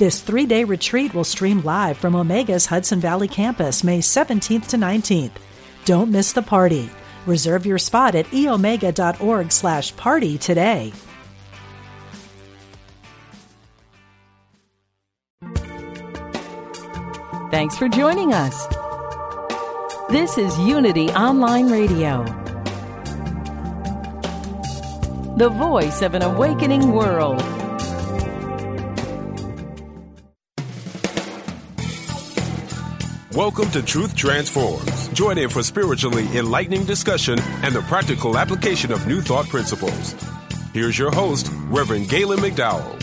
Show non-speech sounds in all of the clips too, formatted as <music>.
This three day retreat will stream live from Omega's Hudson Valley campus May 17th to 19th. Don't miss the party. Reserve your spot at eomega.org slash party today. Thanks for joining us. This is Unity Online Radio, the voice of an awakening world. Welcome to Truth Transforms. Join in for spiritually enlightening discussion and the practical application of new thought principles. Here's your host, Reverend Galen McDowell.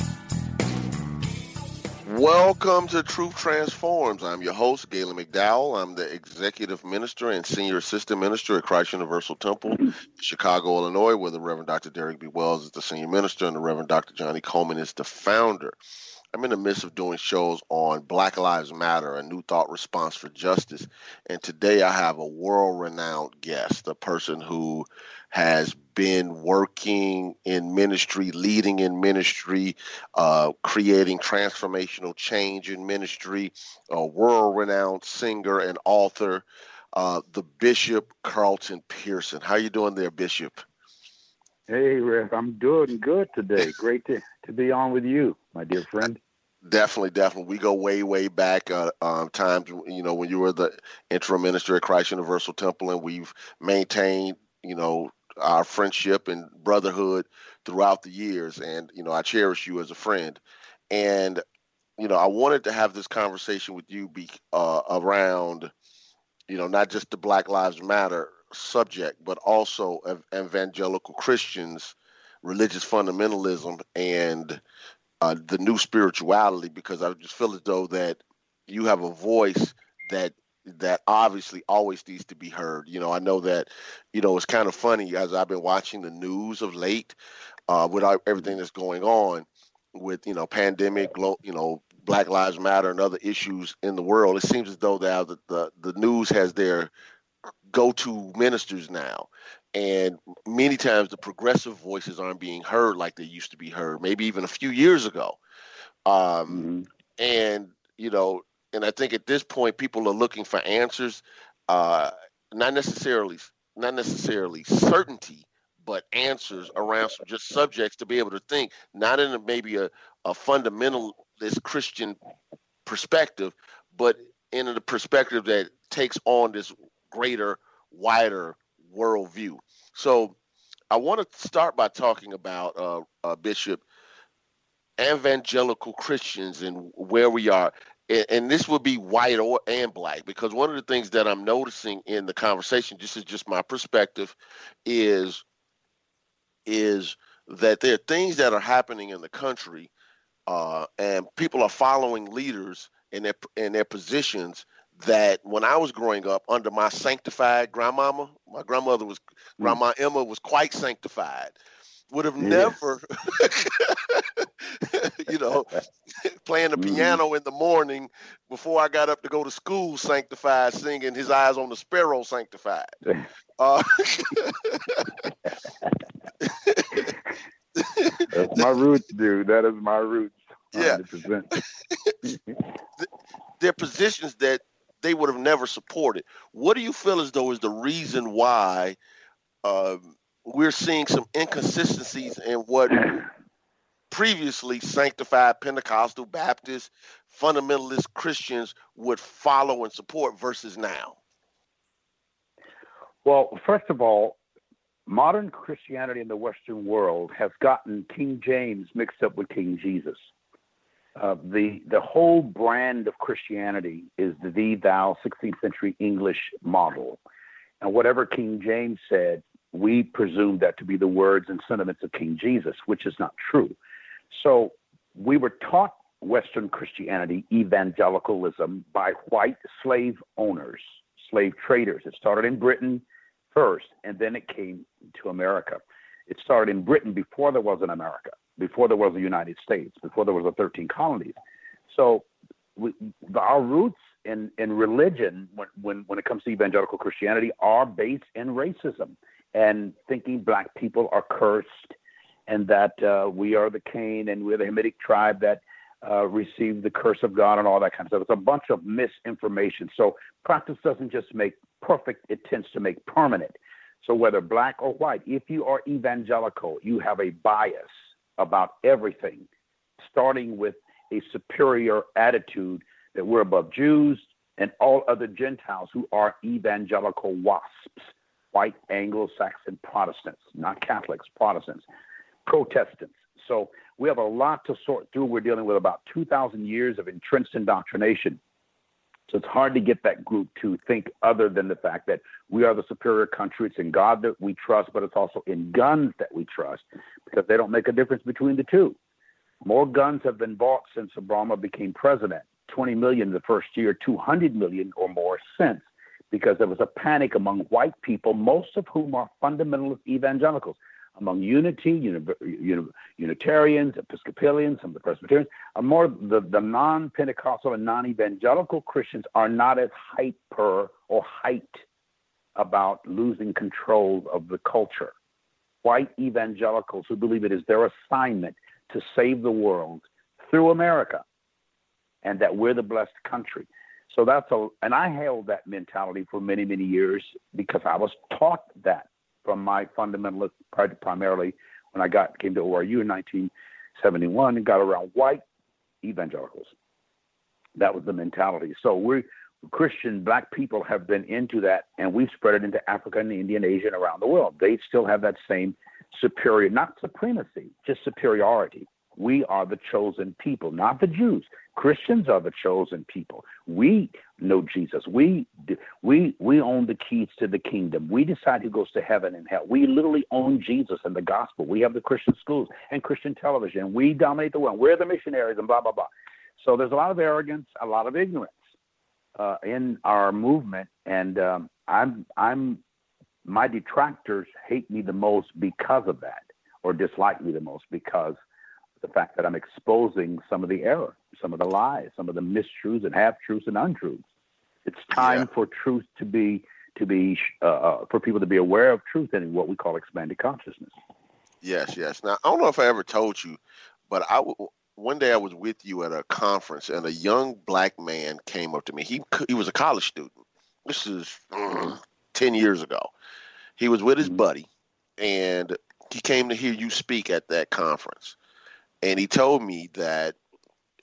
Welcome to Truth Transforms. I'm your host, Galen McDowell. I'm the executive minister and senior assistant minister at Christ Universal Temple, Chicago, Illinois, where the Reverend Dr. Derek B. Wells is the senior minister and the Reverend Dr. Johnnie Colemon is the founder. I'm in the midst of doing shows on Black Lives Matter, a new thought response for justice. And today I have a world renowned guest, a person who has been working in ministry, leading in ministry, uh, creating transformational change in ministry, a world renowned singer and author, uh, the Bishop Carlton Pearson. How you doing there, Bishop? Hey, Rev, I'm doing good today. Great to, to be on with you, my dear friend. Definitely, definitely. We go way, way back. Uh, um, times you know when you were the interim minister at Christ Universal Temple, and we've maintained you know our friendship and brotherhood throughout the years. And you know I cherish you as a friend. And you know I wanted to have this conversation with you be uh, around you know not just the Black Lives Matter subject, but also ev- evangelical Christians, religious fundamentalism, and uh, the new spirituality because I just feel as though that you have a voice that that obviously always needs to be heard. You know, I know that you know it's kind of funny as I've been watching the news of late uh, with everything that's going on with you know pandemic, you know Black Lives Matter and other issues in the world. It seems as though the, the the news has their go-to ministers now and many times the progressive voices aren't being heard like they used to be heard maybe even a few years ago um, mm-hmm. and you know and i think at this point people are looking for answers uh, not necessarily not necessarily certainty but answers around some just subjects to be able to think not in a, maybe a, a fundamentalist christian perspective but in a perspective that takes on this greater wider worldview. So I want to start by talking about uh, uh, Bishop evangelical Christians and where we are. And, and this would be white or and black because one of the things that I'm noticing in the conversation, this is just my perspective, is is that there are things that are happening in the country, uh, and people are following leaders in their in their positions that when I was growing up under my sanctified grandmama, my grandmother was mm. grandma Emma was quite sanctified. Would have yeah. never, <laughs> you know, <laughs> playing the mm. piano in the morning before I got up to go to school, sanctified, singing "His Eyes on the Sparrow," sanctified. <laughs> Uh, That's my roots, dude. That is my roots. 100%. Yeah. They're positions that they would have never supported. What do you feel as though is the reason why um, we're seeing some inconsistencies in what previously sanctified Pentecostal, Baptist, fundamentalist Christians would follow and support versus now? Well, first of all, modern Christianity in the Western world has gotten King James mixed up with King Jesus. Uh, the the whole brand of Christianity is the thee thou 16th century English model, and whatever King James said, we presume that to be the words and sentiments of King Jesus, which is not true. So we were taught Western Christianity, evangelicalism, by white slave owners, slave traders. It started in Britain first, and then it came to America. It started in Britain before there was an America, before there was the United States, before there was the 13 colonies. So we, our roots in, in religion, when, when, when it comes to evangelical Christianity, are based in racism and thinking black people are cursed and that uh, we are the Cain and we're the Hamitic tribe that uh, received the curse of God and all that kind of stuff. It's a bunch of misinformation. So practice doesn't just make perfect, it tends to make permanent. So whether black or white, if you are evangelical, you have a bias about everything, starting with a superior attitude that we're above Jews and all other Gentiles who are evangelical wasps, white Anglo Saxon Protestants, not Catholics, Protestants, Protestants. So we have a lot to sort through. We're dealing with about 2,000 years of entrenched indoctrination. So it's hard to get that group to think other than the fact that we are the superior country. It's in God that we trust, but it's also in guns that we trust because they don't make a difference between the two. More guns have been bought since Obama became president 20 million the first year, 200 million or more since, because there was a panic among white people, most of whom are fundamentalist evangelicals. Among Unity, Unitarians, Episcopalians, some of the Presbyterians, are more the, the non Pentecostal and non evangelical Christians are not as hyper or hyped about losing control of the culture. White evangelicals who believe it is their assignment to save the world through America and that we're the blessed country. So that's a, and I held that mentality for many, many years because I was taught that from my fundamentalist, primarily when I got came to ORU in 1971 and got around white evangelicals. That was the mentality. So we Christian black people have been into that, and we've spread it into Africa and India and Asia and around the world. They still have that same superior, not supremacy, just superiority. We are the chosen people, not the Jews. Christians are the chosen people. We know Jesus. We we we own the keys to the kingdom. We decide who goes to heaven and hell. We literally own Jesus and the gospel. We have the Christian schools and Christian television. We dominate the world. We're the missionaries and blah blah blah. So there's a lot of arrogance, a lot of ignorance uh, in our movement, and um, I'm I'm my detractors hate me the most because of that, or dislike me the most because the fact that I'm exposing some of the error, some of the lies, some of the mistruths and half truths and untruths. It's time yeah. for truth to be to be uh, uh, for people to be aware of truth and what we call expanded consciousness. Yes, yes. Now I don't know if I ever told you, but I one day I was with you at a conference and a young black man came up to me. He he was a college student. This is mm, ten years ago. He was with his mm-hmm. buddy, and he came to hear you speak at that conference and he told me that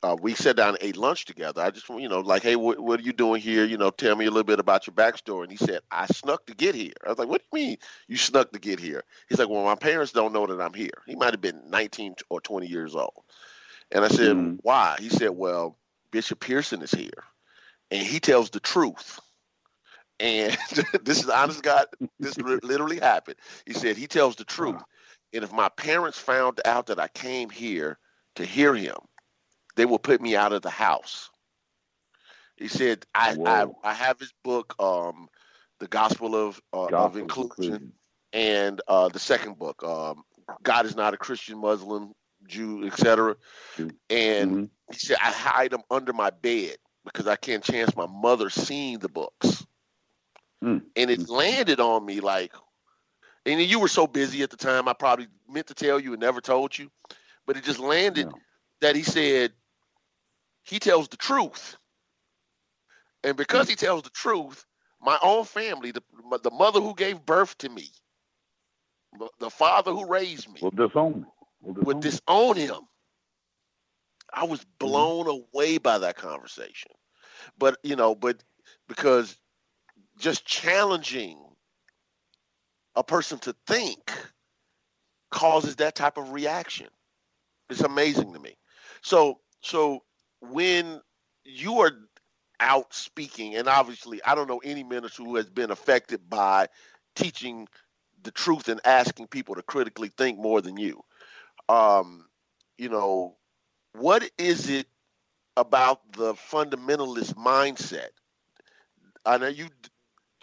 uh, we sat down and ate lunch together. I just, you know, like, hey, what, what, are you doing here? You know, tell me a little bit about your backstory. And he said, I snuck to get here. I was like, what do you mean you snuck to get here? He's like, well, my parents don't know that I'm here. He might have been 19 or 20 years old. And I said, mm. why? He said, well, Bishop Pearson is here, and he tells the truth. And <laughs> this is honest God. This literally happened. He said he tells the truth. And if my parents found out that I came here to hear him, they will put me out of the house. He said, I, I, I, have his book, um, The Gospel of, uh, Gospel of Inclusion, inclusion. and uh, the second book, um, God is Not a Christian, Muslim, Jew, etc. And mm-hmm. he said, I hide them under my bed because I can't chance my mother seeing the books. Mm. And it landed on me like, and you were so busy at the time, I probably meant to tell you and never told you, but it just landed no. that he said he tells the truth, and because he tells the truth, my own family, the the mother who gave birth to me, the father who raised me, will disown, will disown, will disown him. I was mm-hmm. blown mm-hmm. away by that conversation, but you know, but because just challenging a person to think causes that type of reaction. It's amazing to me. So so when you are out speaking, and obviously I don't know any minister who has been affected by teaching the truth and asking people to critically think more than you. Um, you know, what is it about the fundamentalist mindset? I know you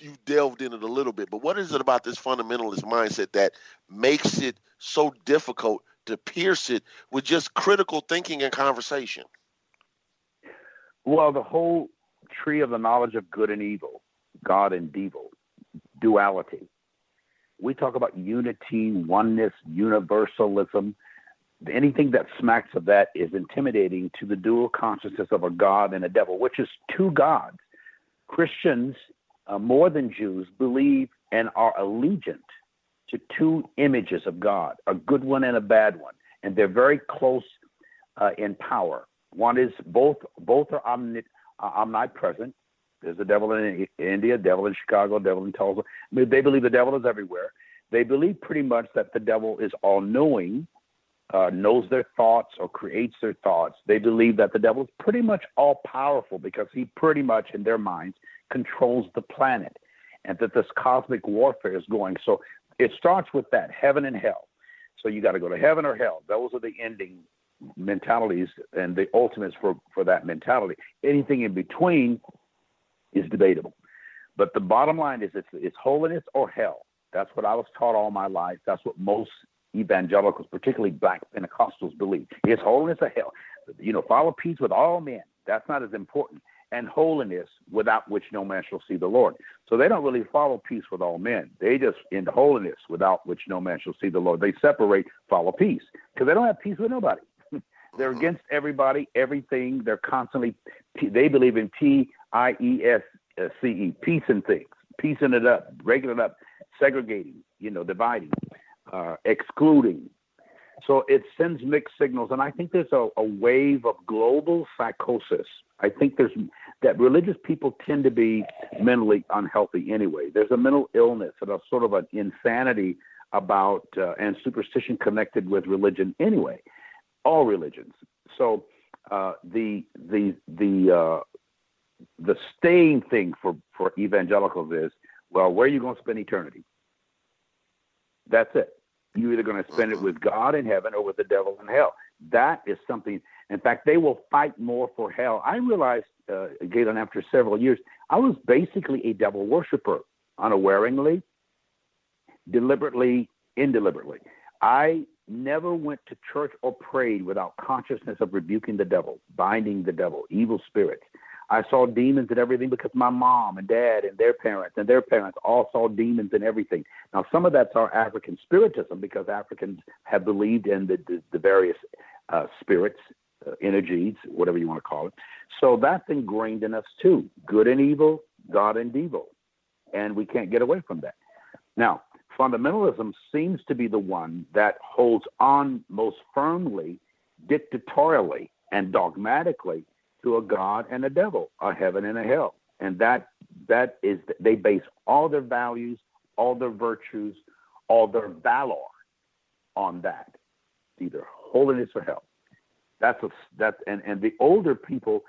you delved in it a little bit, but what is it about this fundamentalist mindset that makes it so difficult to pierce it with just critical thinking and conversation? Well, the whole tree of the knowledge of good and evil, God and evil, duality. We talk about unity, oneness, universalism. Anything that smacks of that is intimidating to the dual consciousness of a God and a devil, which is two gods. Christians, uh, more than Jews, believe and are allegiant to two images of God, a good one and a bad one, and they're very close uh, in power. One is both both are omni, uh, omnipresent. There's a devil in India, devil in Chicago, devil in Tulsa. I mean, they believe the devil is everywhere. They believe pretty much that the devil is all knowing, uh, knows their thoughts or creates their thoughts. They believe that the devil is pretty much all powerful because he pretty much, in their minds, controls the planet and that this cosmic warfare is going. So it starts with that heaven and hell. So you got to go to heaven or hell. Those are the ending mentalities and the ultimates for, for that mentality. Anything in between is debatable. But the bottom line is it's, it's holiness or hell. That's what I was taught all my life. That's what most evangelicals, particularly black Pentecostals, believe. It's holiness or hell. You know, follow peace with all men. That's not as important. And holiness without which no man shall see the Lord. So they don't really follow peace with all men. They just in holiness without which no man shall see the Lord. They separate follow peace because they don't have peace with nobody. <laughs> They're against everybody, everything. They're constantly, they believe in P I E S C E, peace and things, piecing it up, breaking it up, segregating, you know, dividing, uh, excluding. So it sends mixed signals. And I think there's a, a wave of global psychosis. I think there's that religious people tend to be mentally unhealthy anyway. There's a mental illness and a sort of an insanity about uh, and superstition connected with religion anyway all religions. So uh, the the the uh, the staying thing for for evangelicals is well, where are you going to spend eternity? That's it. You're either going to spend it with God in heaven or with the devil in hell. That is something. In fact, they will fight more for hell. I realized, uh, Galen, after several years, I was basically a devil worshiper, unawareingly, deliberately, indeliberately. I never went to church or prayed without consciousness of rebuking the devil, binding the devil, evil spirits. I saw demons and everything because my mom and dad and their parents and their parents all saw demons and everything. Now, some of that's our African spiritism because Africans have believed in the, the, the various uh, spirits, Uh, energies, whatever you want to call it. So that's ingrained in us too good and evil, God and evil. And we can't get away from that. Now, fundamentalism seems to be the one that holds on most firmly, dictatorially, and dogmatically to a God and a devil, a heaven and a hell. And that that is they base all their values, all their virtues, all their valor on that, either holiness or hell. That's a that's and and the older people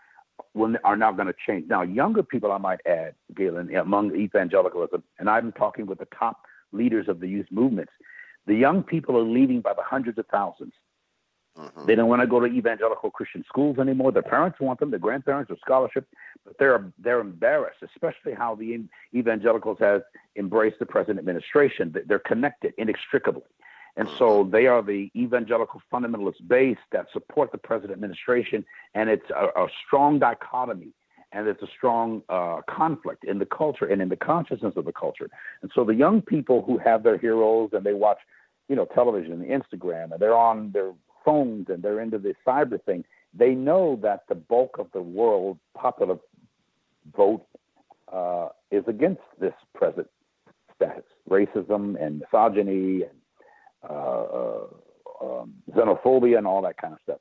when are now going to change. Now, younger people, I might add, Galen, among evangelicalism, and I'm talking with the top leaders of the youth movements. The young people are leaving by the hundreds of 1000s mm-hmm. They don't want to go to evangelical Christian schools anymore. Their parents want them, their grandparents or scholarship, but they're they're embarrassed, especially how the evangelicals have embraced the present administration. They're connected inextricably. And so they are the evangelical fundamentalist base that support the present administration, and it's a, a strong dichotomy and it's a strong uh, conflict in the culture and in the consciousness of the culture. And so the young people who have their heroes and they watch, you know, television, and Instagram, and they're on their phones and they're into this cyber thing, they know that the bulk of the world popular vote uh, is against this present status, racism and misogyny and um, xenophobia and all that kind of stuff.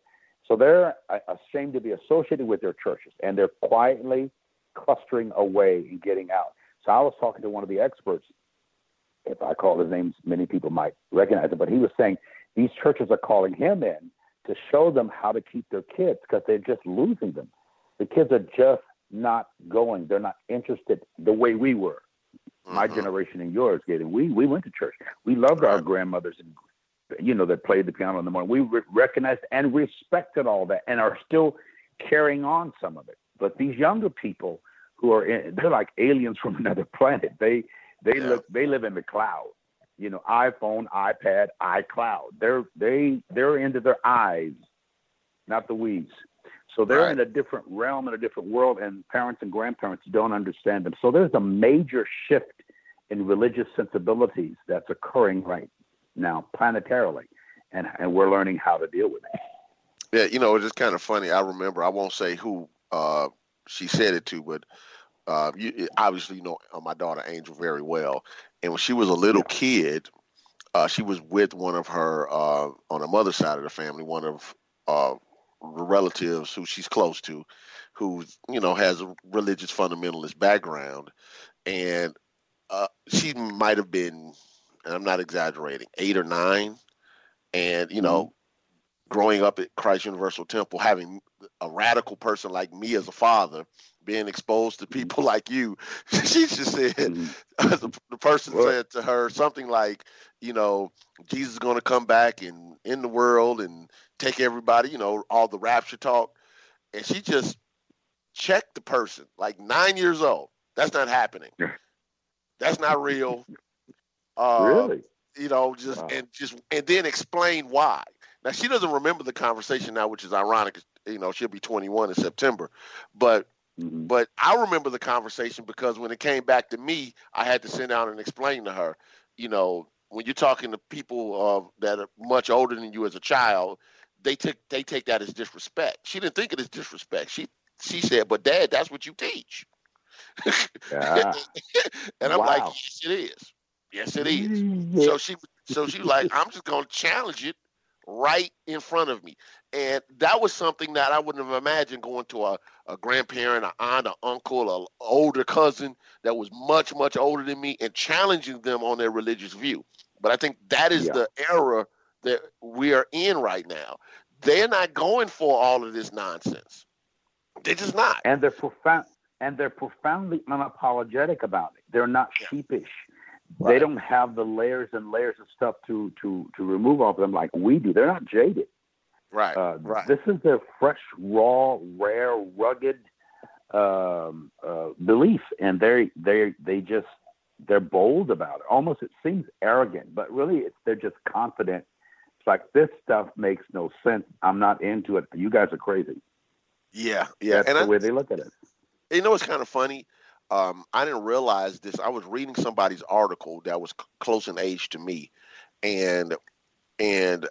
So they're ashamed to be associated with their churches and they're quietly clustering away and getting out. So I was talking to one of the experts. If I call his name, many people might recognize him, but he was saying these churches are calling him in to show them how to keep their kids because they're just losing them. The kids are just not going. They're not interested the way we were. My mm-hmm. generation and yours, getting we we went to church. We loved our grandmothers and you know, that played the piano in the morning. We re- recognized and respected all that and are still carrying on some of it. But these younger people who are in, they're like aliens from <laughs> another planet. They they yeah. look they live in the cloud. You know, iPhone, iPad, iCloud. They're they they're into their eyes, not the weeds. So they're right. in a different realm, in a different world, and parents and grandparents don't understand them. So there's a major shift in religious sensibilities that's occurring right now, planetarily, and and we're learning how to deal with it. Yeah, you know, it's just kind of funny. I remember, I won't say who uh, she said it to, but uh, you, obviously, you know uh, my daughter Angel very well. And when she was a little yeah. kid, uh, she was with one of her uh, on the mother's side of the family, one of uh, relatives who she's close to, who you know has a religious fundamentalist background, and uh, she might have been, and I'm not exaggerating, eight or nine, and you know, mm-hmm. growing up at Christ Universal Temple, having a radical person like me as a father, being exposed to people mm-hmm. <laughs> like you, she just said, mm-hmm. <laughs> the, the, person what? said to her something like, you know, Jesus is going to come back and in the world and take everybody, you know, all the rapture talk. And she just checked the person, like nine years old. That's not happening. That's not real. Uh, <laughs> really? You know, just wow. and just and then explain why. Now she doesn't remember the conversation now, which is ironic. You know, she'll be 21 in September, but mm-hmm. but I remember the conversation because when it came back to me, I had to sit down and explain to her. You know, when you're talking to people uh, that are much older than you as a child, they take they take that as disrespect. She didn't think it as disrespect. She she said, "But Dad, that's what you teach." Yeah. <laughs> and I'm wow. like, "Yes, it is. Yes, it is." So she so she like, "I'm just gonna challenge it right in front of me," and that was something that I wouldn't have imagined going to a, a grandparent, an aunt, an uncle, an older cousin that was much much older than me, and challenging them on their religious view. But I think that is yeah. the era that we are in right now. They're not going for all of this nonsense. They're just not. And they're profound and they're profoundly unapologetic about it. They're not sheepish. Right. They don't have the layers and layers of stuff to to to remove off of them like we do. They're not jaded. Right. Uh, right. This is their fresh, raw, rare, rugged um, uh, belief, and they they they just they're bold about it. Almost it seems arrogant, but really it's they're just confident it's like this stuff makes no sense. I'm not into it. You guys are crazy. Yeah, yeah. That's and the I, way they look at it. You know, it's kind of funny. Um, I didn't realize this. I was reading somebody's article that was c- close in age to me, and and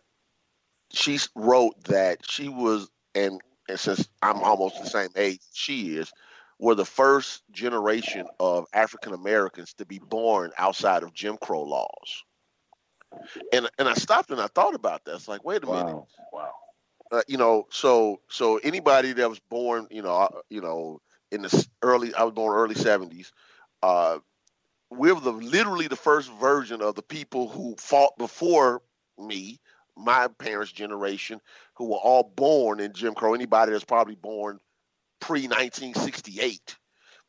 she wrote that she was and and since I'm almost the same age she is, were the first generation of African Americans to be born outside of Jim Crow laws. And and I stopped and I thought about that. It's like, wait a wow. minute. Wow. Uh, you know, so so anybody that was born, you know, uh, you know, in the early, I was born early '70s. Uh, we're the literally the first version of the people who fought before me, my parents' generation, who were all born in Jim Crow. Anybody that's probably born pre 1968,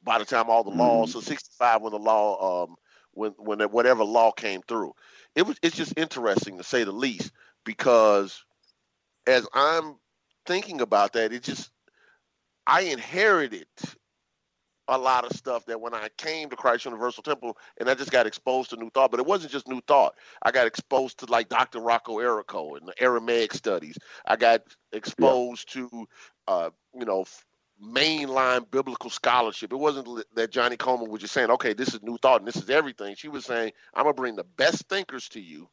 by the time all the mm-hmm. laws, so 65 when the law, um, when when whatever law came through it was it's just interesting to say the least because as I'm thinking about that, it just I inherited a lot of stuff that when I came to Christ Universal Temple and I just got exposed to New Thought, but it wasn't just New Thought. I got exposed to like Dr. Rocco Errico and the Aramaic studies. I got exposed yeah. to, uh, you know, mainline biblical scholarship. It wasn't that Johnnie Colemon was just saying, okay, this is new thought and this is everything. She was saying, I'm gonna bring the best thinkers to you,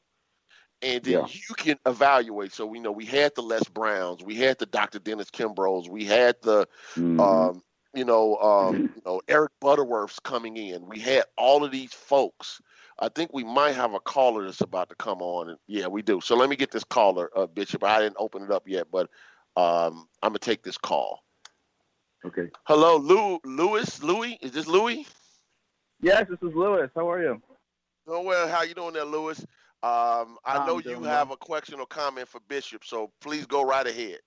and then yeah. you can evaluate. So we know we had the Les Browns, we had the Dr. Dennis Kimbros, we had the mm-hmm. um, you know, um, mm-hmm. you know, Eric Butterworth's coming in. We had all of these folks. I think we might have a caller that's about to come on. And yeah, we do. So let me get this caller, uh, Bishop. I didn't open it up yet, but um, I'm gonna take this call. Okay. Hello, Lou, Louis, Louis. Is this Louis? Yes, this is Louis. How are you? Oh well. How you doing there, Louis? Um, I know you have well. a question or comment for Bishop, so please go right ahead.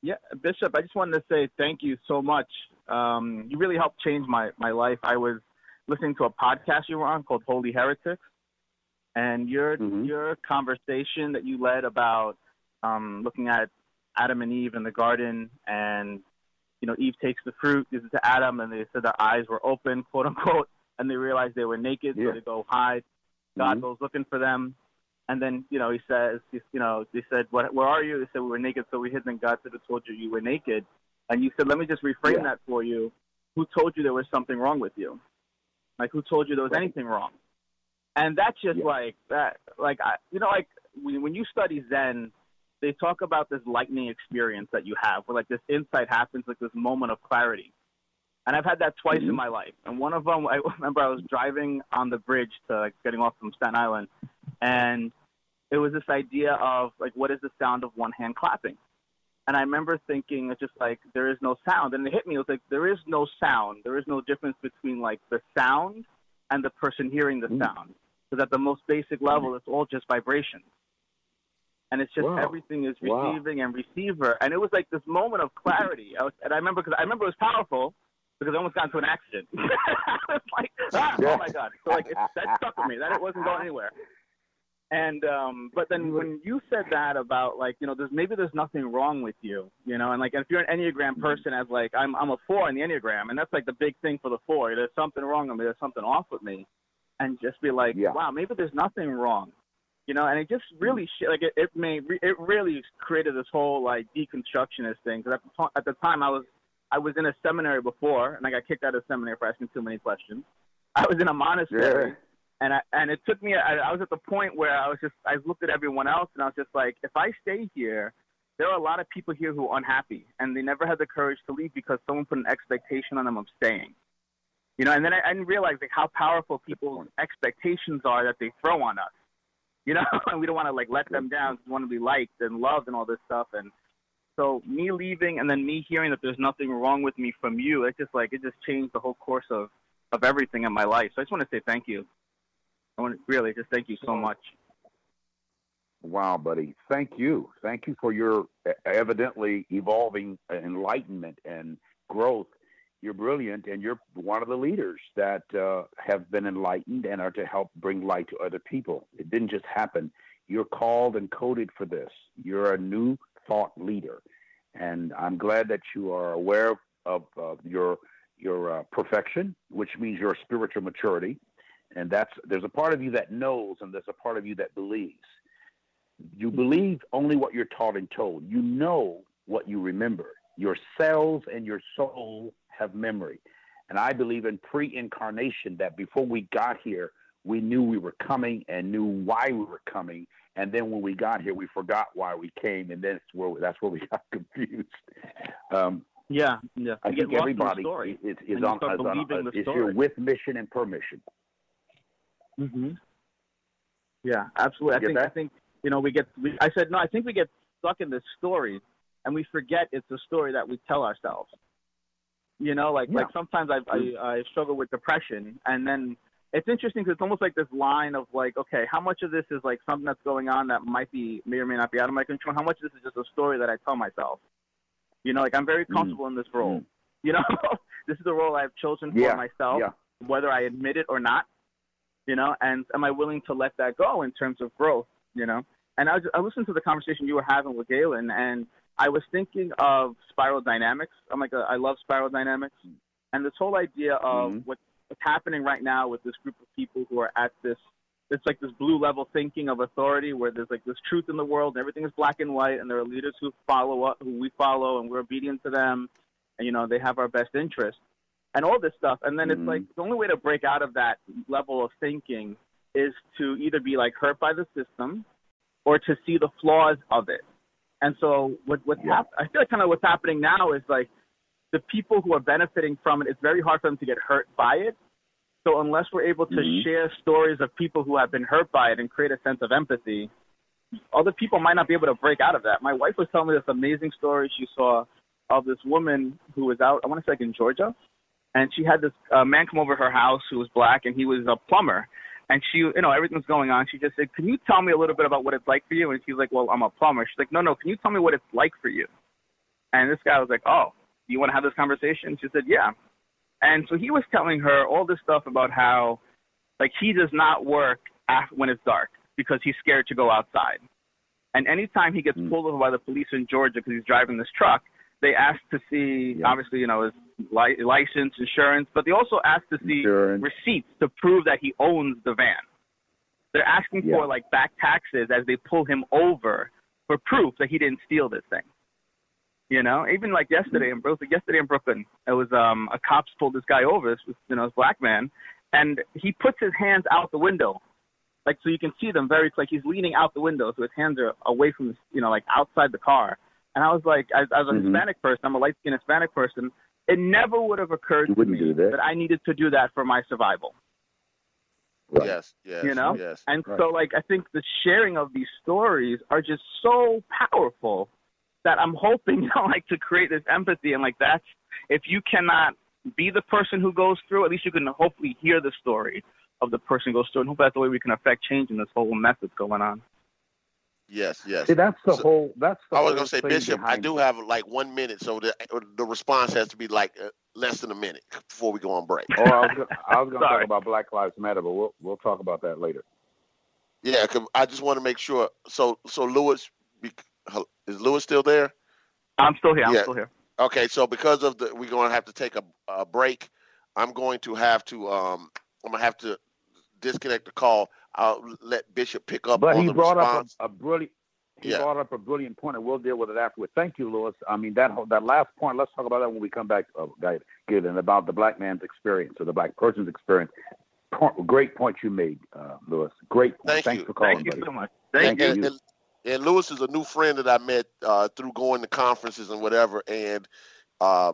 Yeah, Bishop, I just wanted to say thank you so much. Um, you really helped change my, my life. I was listening to a podcast you were on called Holy Heretics, and your mm-hmm. your conversation that you led about um, looking at Adam and Eve in the garden, and you know Eve takes the fruit, gives it to Adam, and they said their eyes were open, quote unquote, and they realized they were naked, Yeah. so they go hide. God Mhm. looking for them, and then you know he says, he's- you know, they said, "What? Where are you?" They said, "We were naked, so we hid." And God said, "I told you you were naked," and you said, "Let me just reframe Yeah. that for you. Who told you there was something wrong with you? Like who told you there was Right. anything wrong?" And that's just Yeah. like that. Like I, you know, like when, when you study Zen, they talk about this lightning experience that you have, where like this insight happens, like this moment of clarity. And I've had that twice Mhm. in my life. And one of them, I <laughs> remember I was driving on the bridge to like getting off from Staten Island, and it was this idea of like, what is the sound of one hand clapping? And I remember thinking, it's just like there is no sound. And it hit me. It was like there is no sound. There is no difference between like the sound and the person hearing the Mm. sound. Because at the most basic level, it's all just vibration. And it's just Wow. everything is Wow. receiving and receiver. And it was like this moment of clarity. I was, and I remember because I remember it was powerful because I almost got into an accident. <laughs> I was like, ah, Yeah. oh my god! So like it, that stuck with me. That it wasn't going anywhere. And um, but then when you said that about like you know there's maybe there's nothing wrong with you, you know, and like if you're an enneagram person as like I'm I'm a four in the enneagram, and that's like the big thing for the four. There's something wrong with me. There's something off with me, and just be like, Yeah. wow, maybe there's nothing wrong, you know. And it just really sh- like it it made it really created this whole like deconstructionist thing. Because at the t- at the time I was I was in a seminary before, and I got kicked out of seminary for asking too many questions. I was in a monastery Yeah. and I, and it took me. I, I was at the point where I was just. I looked at everyone else, and I was just like, if I stay here, there are a lot of people here who are unhappy, and they never had the courage to leave because someone put an expectation on them of staying. You know, and then I, I didn't realize like how powerful people's expectations are that they throw on us. You know, <laughs> and we don't want to like let them down. We want to be liked and loved and all this stuff. And so me leaving, and then me hearing that there's nothing wrong with me from you, it just like it just changed the whole course of of everything in my life. So I just want to say thank you. I want to really just thank you so much. Wow, buddy. Thank you. Thank you for your evidently evolving enlightenment and growth. You're brilliant, and you're one of the leaders that uh, have been enlightened and are to help bring light to other people. It didn't just happen. You're called and coded for this. You're a new thought leader, and I'm glad that you are aware of, of, your your uh, perfection, which means your spiritual maturity, and that's there's a part of you that knows, and there's a part of you that believes. You believe only what you're taught and told. You know what you remember. Your cells and your soul have memory. And I believe in pre incarnation that before we got here, we knew we were coming and knew why we were coming. And then when we got here, we forgot why we came. And that's where, that's where we <laughs> got confused. Um, Yeah, yeah. I think lost in the everybody is, is, on, is, on the is story. here with mission and permission. Mm-hmm. Yeah, absolutely. I think I think you know we get. We, I said no. I think we get stuck in this story, and we forget it's a story that we tell ourselves. You know, like Yeah. like sometimes I, I I struggle with depression, and then it's interesting because it's almost like this line of like, okay, how much of this is like something that's going on that might be may or may not be out of my control? How much of this is just a story that I tell myself? You know, like I'm very Mm. comfortable in this role. Mm. You know, <laughs> this is a role I've chosen for Yeah, myself, yeah. whether I admit it or not. You know, and am I willing to let that go in terms of growth? You know, and I, was, I listened to the conversation you were having with Galen, and I was thinking of spiral dynamics. I'm like, a, I love spiral dynamics, and this whole idea of Mhm. what, what's happening right now with this group of people who are at this. It's like this blue level thinking of authority, where there's like this truth in the world, and everything is black and white, and there are leaders who follow up, who we follow, and we're obedient to them, and you know they have our best interest, and all this stuff. And then Mhm. it's like the only way to break out of that level of thinking is to either be like hurt by the system, or to see the flaws of it. And so what what's Yeah. hap- I feel like kind of what's happening now is like the people who are benefiting from it, it's very hard for them to get hurt by it. So unless we're able to Mhm. share stories of people who have been hurt by it and create a sense of empathy, other people might not be able to break out of that. My wife was telling me this amazing story she saw of this woman who was out, I want to say like in Georgia, and she had this uh, man come over her house who was black and he was a plumber. And she, you know, everything's going on. She just said, "Can you tell me a little bit about what it's like for you?" And she's like, "Well, I'm a plumber." She's like, "No, no. Can you tell me what it's like for you?" And this guy was like, "Oh, do you want to have this conversation?" She said, "Yeah." And so he was telling her all this stuff about how, like, he does not work when it's dark because he's scared to go outside. And anytime he gets Mm. pulled over by the police in Georgia because he's driving this truck, they ask to see, Yeah. obviously, you know, his li- license, insurance, but they also ask to see Insurance. receipts to prove that he owns the van. They're asking Yeah. for like back taxes as they pull him over for proof that he didn't steal this thing. You know, even like yesterday in Brooklyn, yesterday in Brooklyn, it was um a cops pulled this guy over, this was, you know, this black man, and he puts his hands out the window, like so you can see them very like he's leaning out the window, so his hands are away from, the, you know, like outside the car. And I was like, as, as a Mhm. Hispanic person, I'm a light skinned Hispanic person. It never would have occurred You to wouldn't me do that. that I needed to do that for my survival Right. Yes, yes, you know yes. and Right. so like i think the sharing of these stories are just so powerful that i'm hoping <laughs> you know like to create this empathy and like that's if you cannot be the person who goes through at least you can hopefully hear the story of the person who goes through and hope that's the way we can affect change in this whole mess that's going on Yes, yes. See, that's the So- whole. That's the I was gonna say, Bishop. I do it. have like one minute, so the the response has to be like uh, less than a minute before we go on break. Oh, I was gonna, I was going to talk about Black Lives Matter, but we'll we'll talk about that later. Yeah, 'cause I just want to make sure. So, so Lewis, bec- hel- is Lewis still there? i'm still here i'm Yeah. still here Okay, so because of the, we're going to have to take a, a break. I'm going to have to, um, I'm gonna have to disconnect the call. I'll let Bishop pick up But on he the brought response. up a, a brilliant. He Yeah. brought up a brilliant point, and we'll deal with it afterward. Thank you, Lewis. I mean that that last point. Let's talk about that when we come back, uh, guys. Gideon, about the black man's experience or the black person's experience. Point, great point you made, uh, Lewis. Great point. Thank Thanks you. for calling, thank you buddy. so much Thank thank you you. And, and, and Lewis is a new friend that I met uh, through going to conferences and whatever, and uh,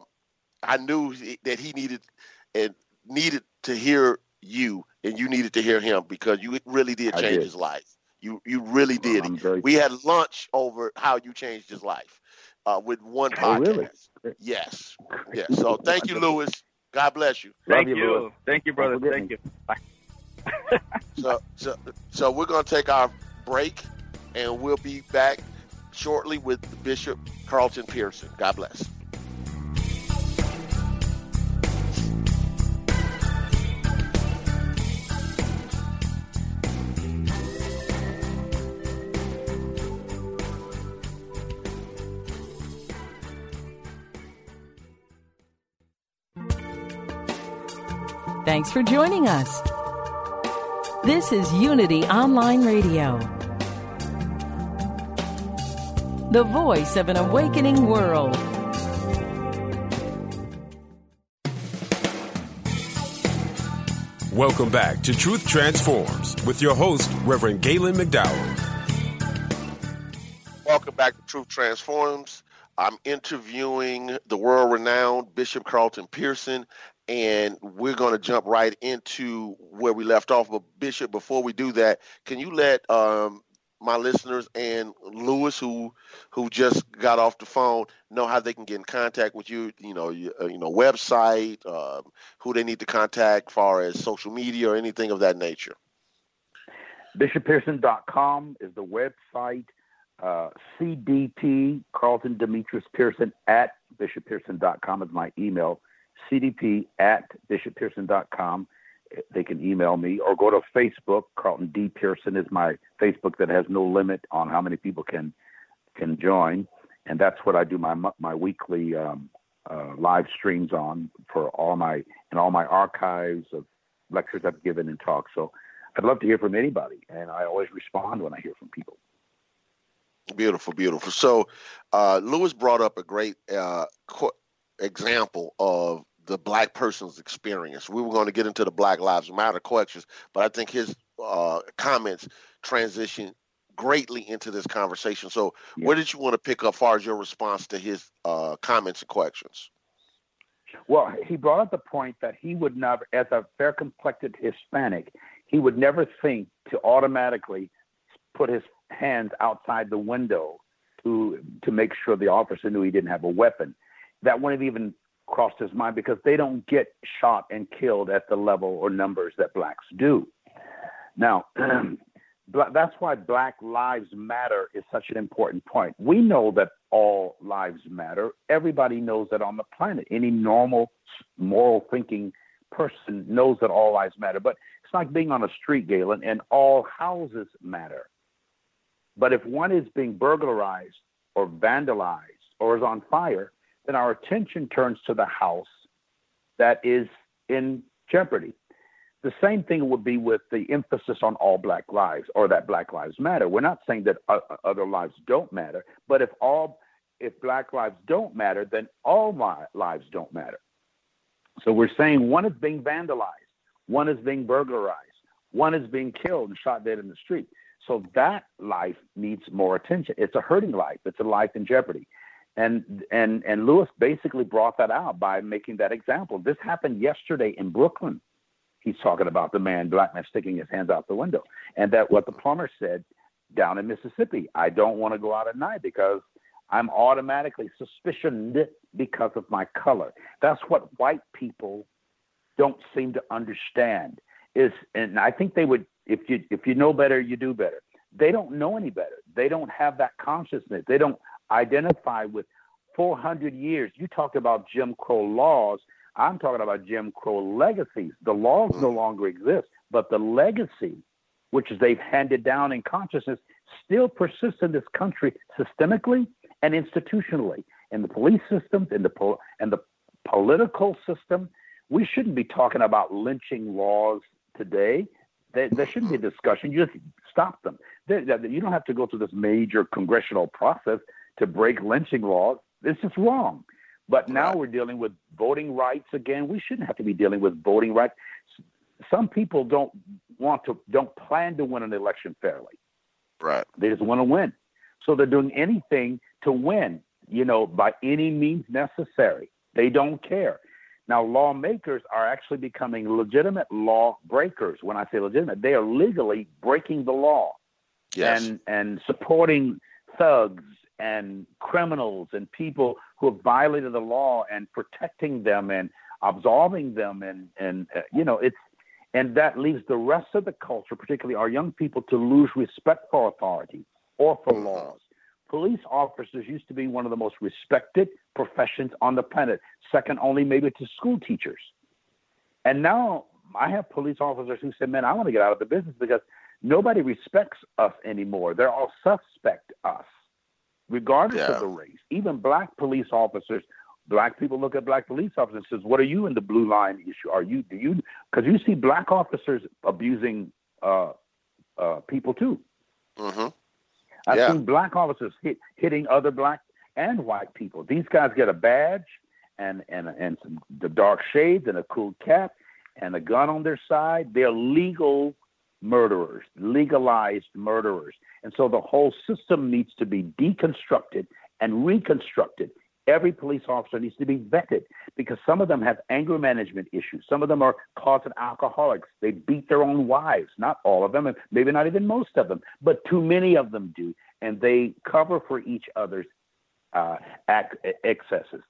I knew he- that he needed and needed to hear you, and you needed to hear him because you really did change did. his life. You you really did. I'm We had lunch over how you changed his life uh, with one podcast. really? Yes, yes. So <laughs> thank you, Lewis. God bless you. Love thank you, you thank you brother forget thank me. you So so so we're gonna take our break, and we'll be back shortly with Bishop Carlton Pearson. God bless. Thanks for joining us. This is Unity Online Radio, the voice of an awakening world. Welcome back to Truth Transforms with your host, Reverend Galen McDowell. Welcome back to Truth Transforms. I'm interviewing the world renowned Bishop Carlton Pearson, and we're going to jump right into where we left off. But, Bishop, before we do that, can you let um, my listeners and Lewis, who who just got off the phone, know how they can get in contact with you? You know, you, uh, you know, website, um, who they need to contact, far as social media or anything of that nature. BishopPearson.com is the website. Uh, CDP Carlton Demetrius Pearson at BishopPearson.com is my email. CDP at BishopPearson.com. They can email me or go to Facebook. Carlton D Pearson is my Facebook that has no limit on how many people can can join, and that's what I do my my weekly um, uh, live streams on for all my and all my archives of lectures I've given and talks. So I'd love to hear from anybody, and I always respond when I hear from people. Beautiful, beautiful. So, uh, Lewis brought up a great uh, example of the black person's experience. We were going to get into the Black Lives Matter questions, but I think his uh, comments transition greatly into this conversation. So, Yeah. where did you want to pick up, far as your response to his uh, comments and questions? Well, he brought up the point that he would never, as a fair complected Hispanic, he would never think to automatically put his hands outside the window to to make sure the officer knew he didn't have a weapon. That wouldn't have even crossed his mind because they don't get shot and killed at the level or numbers that blacks do. Now, <clears throat> that's why Black Lives Matter is such an important point. We know that all lives matter. Everybody knows that on the planet. Any normal, moral thinking person knows that all lives matter. But it's like being on a street, Galen, and all houses matter. But if one is being burglarized or vandalized or is on fire, then our attention turns to the house that is in jeopardy. The same thing would be with the emphasis on all black lives or that black lives matter. We're not saying that uh, uh, other lives don't matter, but if all if black lives don't matter, then all lives don't matter. So we're saying one is being vandalized, one is being burglarized, one is being killed and shot dead in the street. So that life needs more attention. It's a hurting life. It's a life in jeopardy. And and and Lewis basically brought that out by making that example. This happened yesterday in Brooklyn. He's talking about the man, black man, sticking his hands out the window, and that what the plumber said down in Mississippi. I don't want to go out at night because I'm automatically suspicioned because of my color. That's what white people don't seem to understand. Is and I think they would if you if you know better, you do better. They don't know any better. They don't have that consciousness. They don't identify with 400 years. You talked about Jim Crow laws. I'm talking about Jim Crow legacies. The laws no mm-hmm. longer exist, but the legacy, which they've handed down in consciousness, still persists in this country systemically and institutionally. In the police systems, in the po- and the political system, we shouldn't be talking about lynching laws today. There, there shouldn't be a discussion. You just stop them. you don't have to go through this major congressional process to break lynching laws. This is wrong. But now right. we're dealing with voting rights again. We shouldn't have to be dealing with voting rights. Some people don't want to, don't plan to win an election fairly. Right. They just want to win. So they're doing anything to win, you know, by any means necessary. They don't care. Now, lawmakers are actually becoming legitimate law breakers. When I say legitimate, they are legally breaking the law yes. and, and supporting thugs and criminals and people who have violated the law and protecting them and absolving them and and uh, you know it's and that leaves the rest of the culture particularly our young people to lose respect for authority or for mm-hmm. laws. Police officers used to be one of the most respected professions on the planet second only maybe to school teachers. And now i have police officers who say man i want to get out of the business because nobody respects us anymore. They're all suspect us regardless yeah. of the race. Even black police officers, black people look at black police officers and says, "What are you in the blue line issue? Are you do you?" Because you see black officers abusing uh, uh, people too. Mm-hmm. I've yeah. seen black officers hit, hitting other black and white people. These guys get a badge and and and some the dark shades and a cool cap and a gun on their side. They're legal murderers, legalized murderers. And so the whole system needs to be deconstructed and reconstructed. Every police officer needs to be vetted because some of them have anger management issues. Some of them are closet alcoholics. They beat their own wives. Not all of them, and maybe not even most of them, but too many of them do. And they cover for each other's uh, excesses.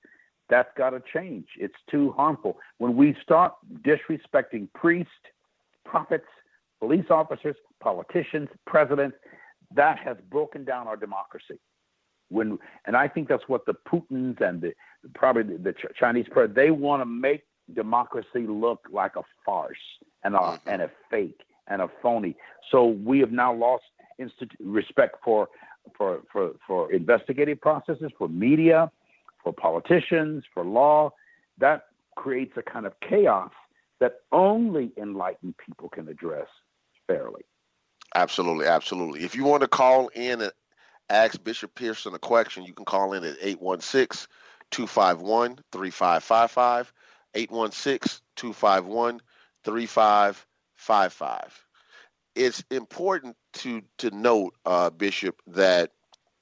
That's got to change. It's too harmful. When we start disrespecting priests, prophets, police officers, politicians, presidents, that has broken down our democracy. When and I think that's what the Putins and the probably the, the Chinese president they want to make democracy look like a farce and a mm-hmm. and a fake and a phony. So we have now lost institu- respect for for for for investigative processes, for media, for politicians, for law. That creates a kind of chaos that only enlightened people can address fairly. Absolutely, absolutely. If you want to call in and ask Bishop Pearson a question, you can call in at 816 251 3555. 816 251 3555. It's important to to note, uh, Bishop, that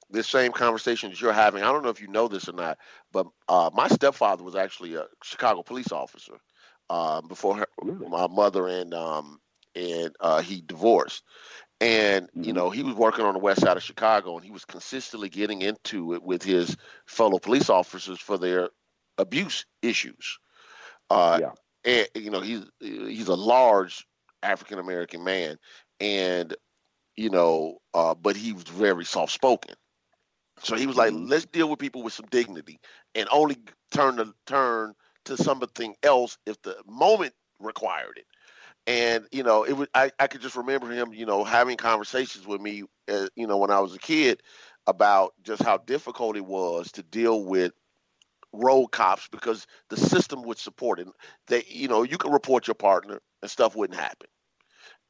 this same conversation that you're having, I don't know if you know this or not, but uh, my stepfather was actually a Chicago police officer uh, before her, my mother and um, and uh, he divorced. And you mm-hmm. know, he was working on the west side of Chicago, and he was consistently getting into it with his fellow police officers for their abuse issues. Uh, yeah. And you know, he's he's a large African American man, and you know, uh, but he was very soft spoken. So he was like, mm-hmm. let's deal with people with some dignity, and only turn to turn to something else if the moment required it and you know it was I, I could just remember him you know having conversations with me uh, you know when i was a kid about just how difficult it was to deal with road cops because the system would support it. They you know you could report your partner and stuff wouldn't happen.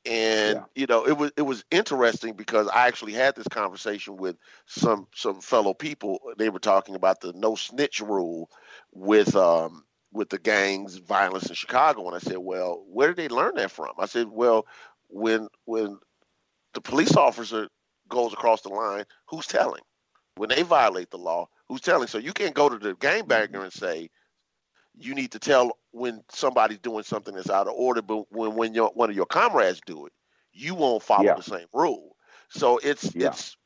And yeah. you know it was it was interesting because i actually had this conversation with some some fellow people. They were talking about the no snitch rule with um with the gangs violence in Chicago. And I said, well, where did they learn that from? I said, well, when when the police officer goes across the line, who's telling? When they violate the law, who's telling? So you can't go to the gangbanger mm-hmm. and say you need to tell when somebody's doing something that's out of order, but when when your one of your comrades do it, you won't follow yeah. the same rule. So it's yeah. it's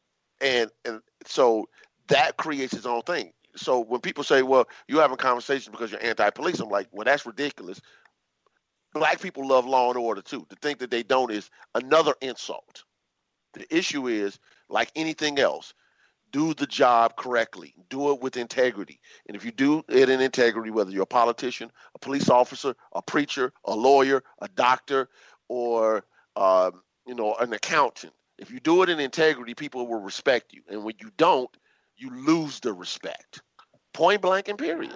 and and so that creates its own thing so when people say, "Well, you're having conversations because you're anti-police," I'm like, "Well, that's ridiculous." Black people love law and order too. To think that they don't is another insult. The issue is, like anything else, do the job correctly, do it with integrity. And if you do it in integrity, whether you're a politician, a police officer, a preacher, a lawyer, a doctor, or um, you know an accountant, if you do it in integrity, people will respect you. And when you don't, you lose the respect point blank and period.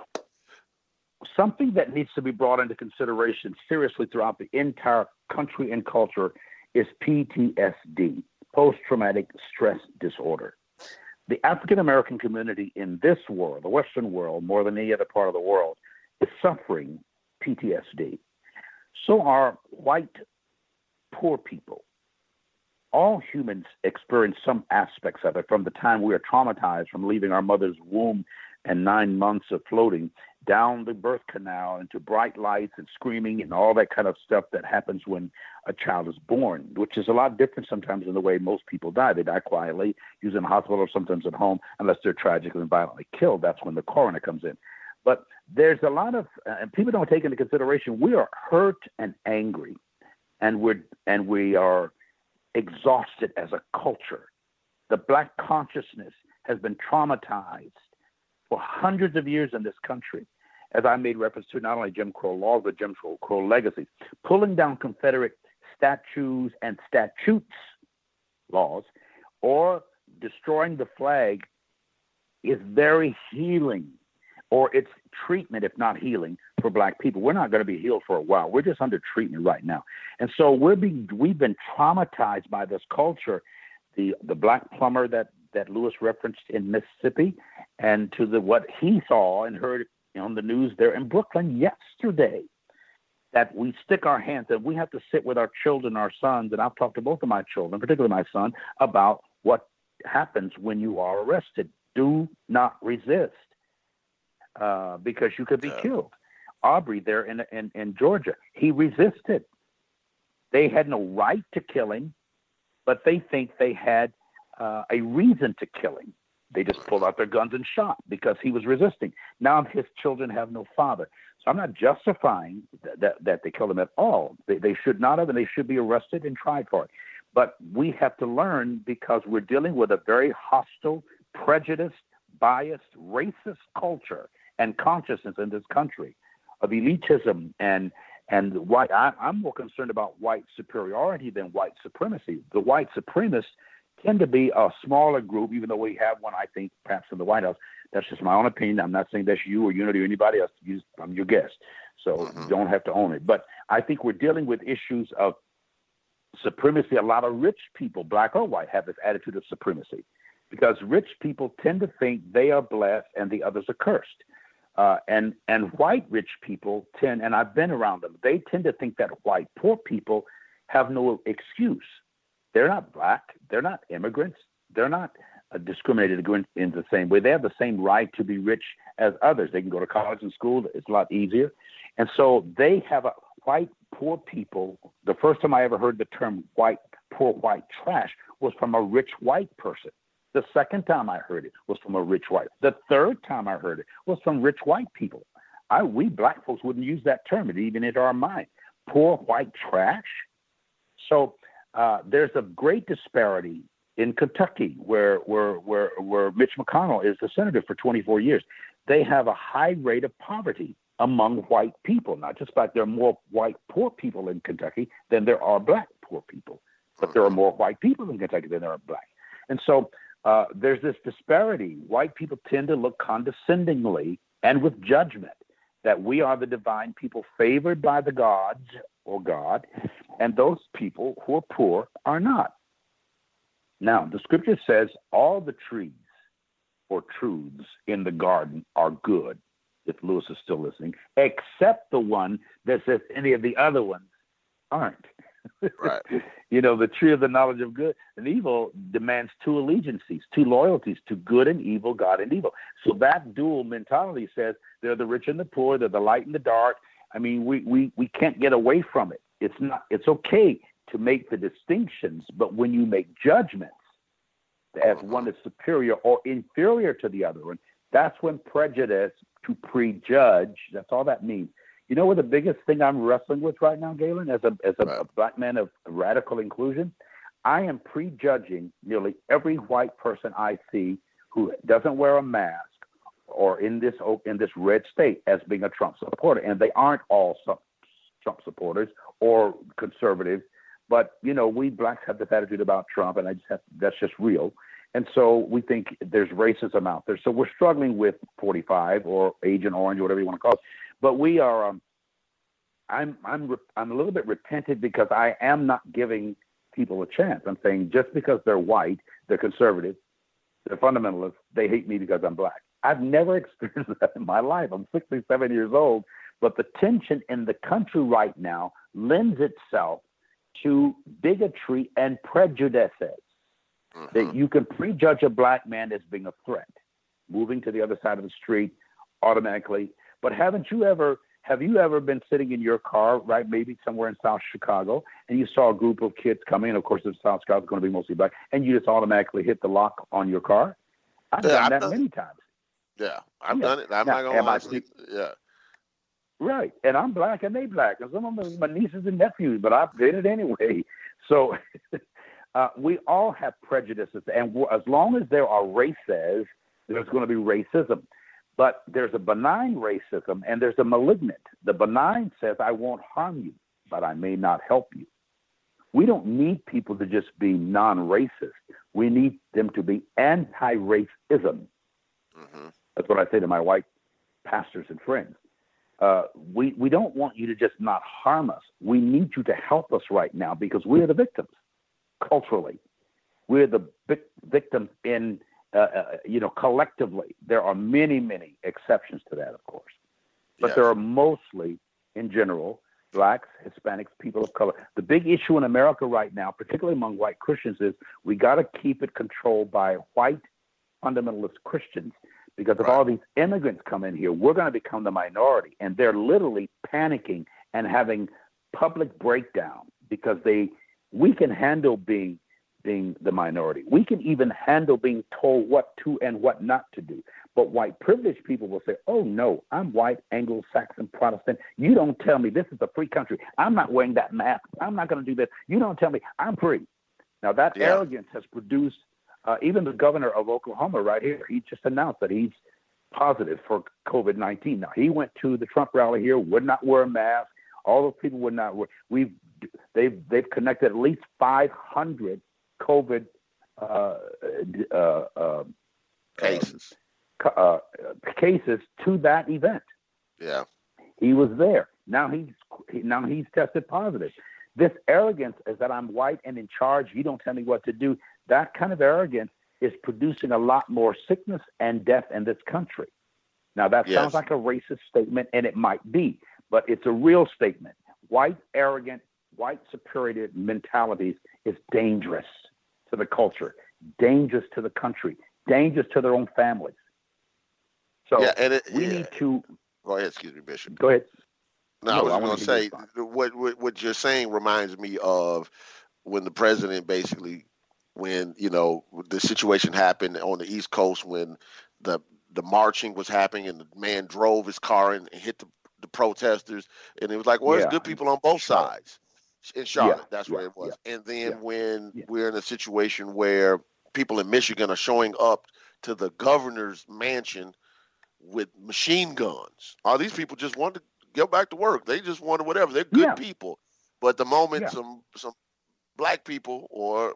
Something that needs to be brought into consideration seriously throughout the entire country and culture is PTSD, post traumatic stress disorder. The African American community in this world, the Western world, more than any other part of the world, is suffering PTSD. So are white poor people. All humans experience some aspects of it from the time we are traumatized from leaving our mother's womb and nine months of floating down the birth canal into bright lights and screaming and all that kind of stuff that happens when a child is born, which is a lot different sometimes in the way most people die. They die quietly, usually in a hospital or sometimes at home, unless they're tragically and violently killed. That's when the coroner comes in. But there's a lot of, uh, and people don't take into consideration, we are hurt and angry, and we're and we are exhausted as a culture. The black consciousness has been traumatized for hundreds of years in this country, as I made reference to not only Jim Crow laws, but Jim Crow legacies, pulling down Confederate statues and statutes laws, or destroying the flag is very healing, or it's treatment, if not healing, for black people. We're not going to be healed for a while. We're just under treatment right now. And so we're being we've been traumatized by this culture. The the black plumber that that Lewis referenced in Mississippi, and to the what he saw and heard on the news there in Brooklyn yesterday. That we stick our hands and we have to sit with our children, our sons, and I've talked to both of my children, particularly my son, about what happens when you are arrested. Do not resist, uh, because you could be yeah. killed. Aubrey there in, in in Georgia, he resisted. They had no right to kill him, but they think they had uh, a reason to kill him. They just pulled out their guns and shot because he was resisting. Now his children have no father. So I'm not justifying that, that, that they killed him at all. They, they should not have, and they should be arrested and tried for it. But we have to learn because we're dealing with a very hostile, prejudiced, biased, racist culture and consciousness in this country of elitism and and white. I, I'm more concerned about white superiority than white supremacy. The white supremacists tend to be a smaller group, even though we have one, I think, perhaps in the White House. That's just my own opinion. I'm not saying that's you or Unity or anybody else. I'm your guest, so mm-hmm. you don't have to own it. But I think we're dealing with issues of supremacy. A lot of rich people, black or white, have this attitude of supremacy because rich people tend to think they are blessed and the others are cursed. Uh, and and white rich people tend, and I've been around them. They tend to think that white poor people have no excuse they're not black. They're not immigrants. They're not uh, discriminated against in the same way. They have the same right to be rich as others. They can go to college and school. It's a lot easier. And so they have a white poor people. The first time I ever heard the term white poor white trash was from a rich white person. The second time I heard it was from a rich white. The third time I heard it was from rich white people. I we black folks wouldn't use that term. It even entered our mind. Poor white trash. So uh, there's a great disparity in Kentucky, where where where where Mitch McConnell is the senator for 24 years. They have a high rate of poverty among white people. Not just fact there are more white poor people in Kentucky than there are black poor people, but there are more white people in Kentucky than there are black. And so uh, there's this disparity. White people tend to look condescendingly and with judgment that we are the divine people favored by the gods or God, and those people who are poor are not. Now, the scripture says all the trees or truths in the garden are good, if Lewis is still listening, except the one that says any of the other ones aren't. <laughs> Right. you know, the tree of the knowledge of good and evil demands two allegiances, two loyalties to good and evil, God and evil. So that dual mentality says they're the rich and the poor, they're the light and the dark. I mean, we, we, we can't get away from it. It's not it's okay to make the distinctions, but when you make judgments as oh. one is superior or inferior to the other one, that's when prejudice to prejudge, that's all that means. You know what the biggest thing I'm wrestling with right now, Galen, as a as a, right. a black man of radical inclusion? I am prejudging nearly every white person I see who doesn't wear a mask or in this in this red state as being a Trump supporter, and they aren't all Trump supporters or conservatives. But you know, we blacks have this attitude about Trump, and I just have, that's just real. And so we think there's racism out there. So we're struggling with 45 or Agent Orange, or whatever you want to call it. But we are. Um, I'm I'm I'm a little bit repentant because I am not giving people a chance. I'm saying just because they're white, they're conservative, they're fundamentalists, they hate me because I'm black. I've never <laughs> experienced that in my life. I'm 67 years old, but the tension in the country right now lends itself to bigotry and prejudices. Mm-hmm. That you can prejudge a black man as being a threat, moving to the other side of the street automatically but haven't you ever have you ever been sitting in your car, right, maybe somewhere in South Chicago, and you saw a group of kids coming? Of course, in South Chicago, it's going to be mostly black, and you just automatically hit the lock on your car. I've yeah, done I've that done, many times. Yeah, I've yeah. done it. I'm not gonna lie. I, yeah. Right, and I'm black and they black, and some of them are my nieces and nephews, but I did it anyway. <laughs> So <laughs> uh, we all have prejudices, and as long as there are races, there's going to be racism. But there's a benign racism and there's a malignant. The benign says, I won't harm you, but I may not help you. We don't need people to just be non racist. We need them to be anti racism. Mm-hmm. That's what I say to my white pastors and friends. Uh, we, we don't want you to just not harm us. We need you to help us right now because we're the victims culturally. We're the victims in uh, uh, you know, collectively, there are many, many exceptions to that, of course, but yes. there are mostly, in general, blacks, Hispanics, people of color. The big issue in America right now, particularly among white Christians, is we got to keep it controlled by white fundamentalist Christians. Because if right. all these immigrants come in here, we're going to become the minority, and they're literally panicking and having public breakdown because they we can handle being being the minority. We can even handle being told what to and what not to do. But white privileged people will say, oh no, I'm white, Anglo Saxon, Protestant. You don't tell me this is a free country. I'm not wearing that mask. I'm not going to do this. You don't tell me I'm free. Now, that yeah. arrogance has produced uh, even the governor of Oklahoma right here. He just announced that he's positive for COVID 19. Now, he went to the Trump rally here, would not wear a mask. All those people would not wear. We've they've they've connected at least 500 COVID uh, uh, uh, cases uh, cases to that event. Yeah, he was there. Now he's now he's tested positive. This arrogance is that I'm white and in charge. You don't tell me what to do. That kind of arrogance is producing a lot more sickness and death in this country. Now that yes. sounds like a racist statement, and it might be, but it's a real statement. White arrogant, white superior mentalities is dangerous to the culture, dangerous to the country, dangerous to their own families. So yeah, and it, we yeah. need to. Go ahead, excuse me, Bishop. Go ahead. No, no I was going to say what, what what you're saying reminds me of when the president basically, when you know the situation happened on the East Coast when the the marching was happening and the man drove his car and hit the, the protesters and it was like, well, yeah. there's good people on both sides in Charlotte. Yeah, that's yeah, where it was. And then when we're in a situation where people in Michigan are showing up to the governor's mansion with machine guns. are these people just want to go back to work. They just want to whatever. They're good people. But the moment some some black people or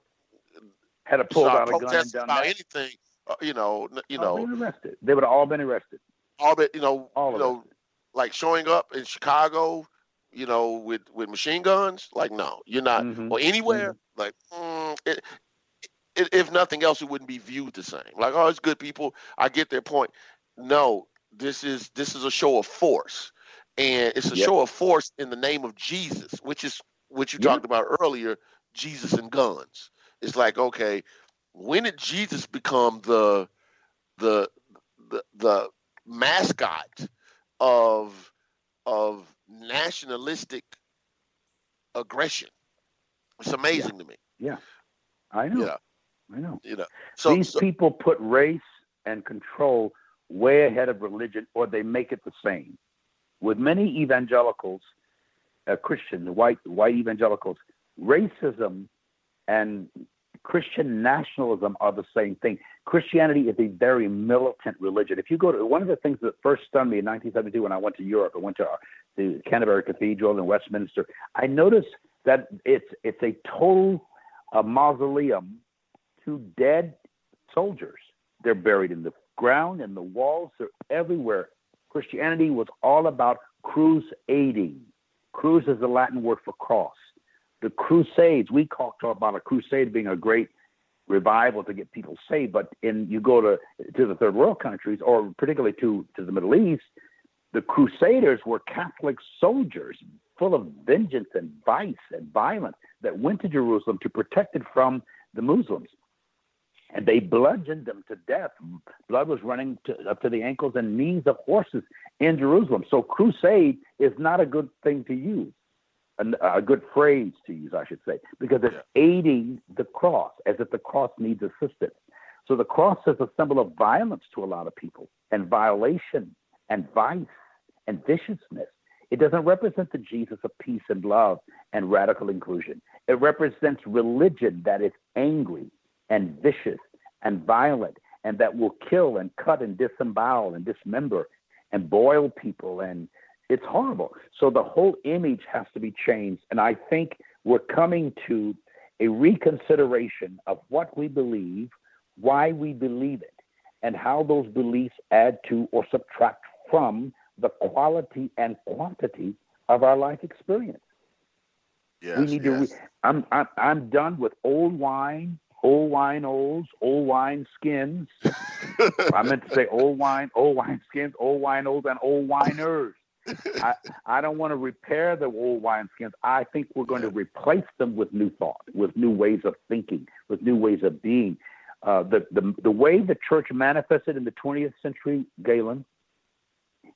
Had a pulled start out a gun and done about that. anything, uh, you know, n- you all know, been arrested. They would have all been arrested. all that, you know, All you of know, like showing up in Chicago, you know, with with machine guns. Like, no, you're not, Mhm. or anywhere. Like, mm, it, it, if nothing else, it wouldn't be viewed the same. Like, oh, it's good people. I get their point. No, this is this is a show of force, and it's a Yep. show of force in the name of Jesus, which is what you Yep. talked about earlier. Jesus and guns. It's like, okay, when did Jesus become the the the the mascot of of nationalistic aggression? It's amazing to me. Yeah, I know. Yeah. I know. You know. So, These so people put race and control way ahead of religion, or they make it the same. With many evangelicals, uh, Christian, white white evangelicals, racism and Christian nationalism are the same thing. Christianity is a very militant religion. If you go to one of the things that first stunned me in 1972 when I went to Europe, I went to uh, the Canterbury Cathedral in Westminster. I noticed that it's it's a total uh, mausoleum to dead soldiers. They're buried in the ground and the walls. They're everywhere. Christianity was all about crusading. Cruz is the Latin word for cross. The Crusades, we talk about a crusade being a great revival to get people saved, but in you go to to the third world countries, or particularly to to the Middle East, the Crusaders were Catholic soldiers full of vengeance and vice and violence that went to Jerusalem to protect it from the Muslims. And they bludgeoned them to death. Blood was running to, up to the ankles and knees of horses in Jerusalem. So, crusade is not a good thing to use, a, a good phrase to use, I should say, because it's aiding the cross as if the cross needs assistance. So, the cross is a symbol of violence to a lot of people and violation and vice and viciousness. It doesn't represent the Jesus of peace and love and radical inclusion. It represents religion that is angry and vicious and violent and that will kill and cut and disembowel and dismember and boil people and it's horrible. So the whole image has to be changed and I think we're coming to a reconsideration of what we believe, why we believe it, and how those beliefs add to or subtract from the quality and quantity of our life experience. yes, we need to. yes. Re- I'm, I'm I'm done with old wine, old wine olds, old wine skins. <laughs> I meant to say old wine, old wine skins, old wine olds, and old winers. I I don't want to repair the old wine skins. I think we're going to replace them with new thought, with new ways of thinking, with new ways of being. Uh, the, the the way the church manifested in the 20th century, Galen,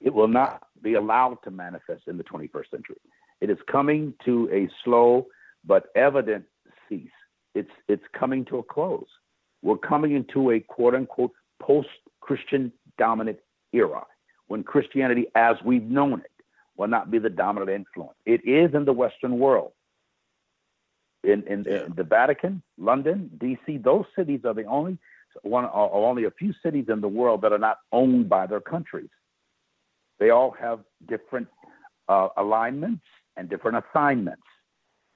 it will not be allowed to manifest in the 21st century. It is coming to a slow but evident cease. It's it's coming to a close. We're coming into a quote unquote post Christian dominant era when Christianity as we've known it will not be the dominant influence. It is in the Western world. In, in, Yeah. in the Vatican, London, DC, those cities are the only one are only a few cities in the world that are not owned by their countries. They all have different uh, alignments and different assignments,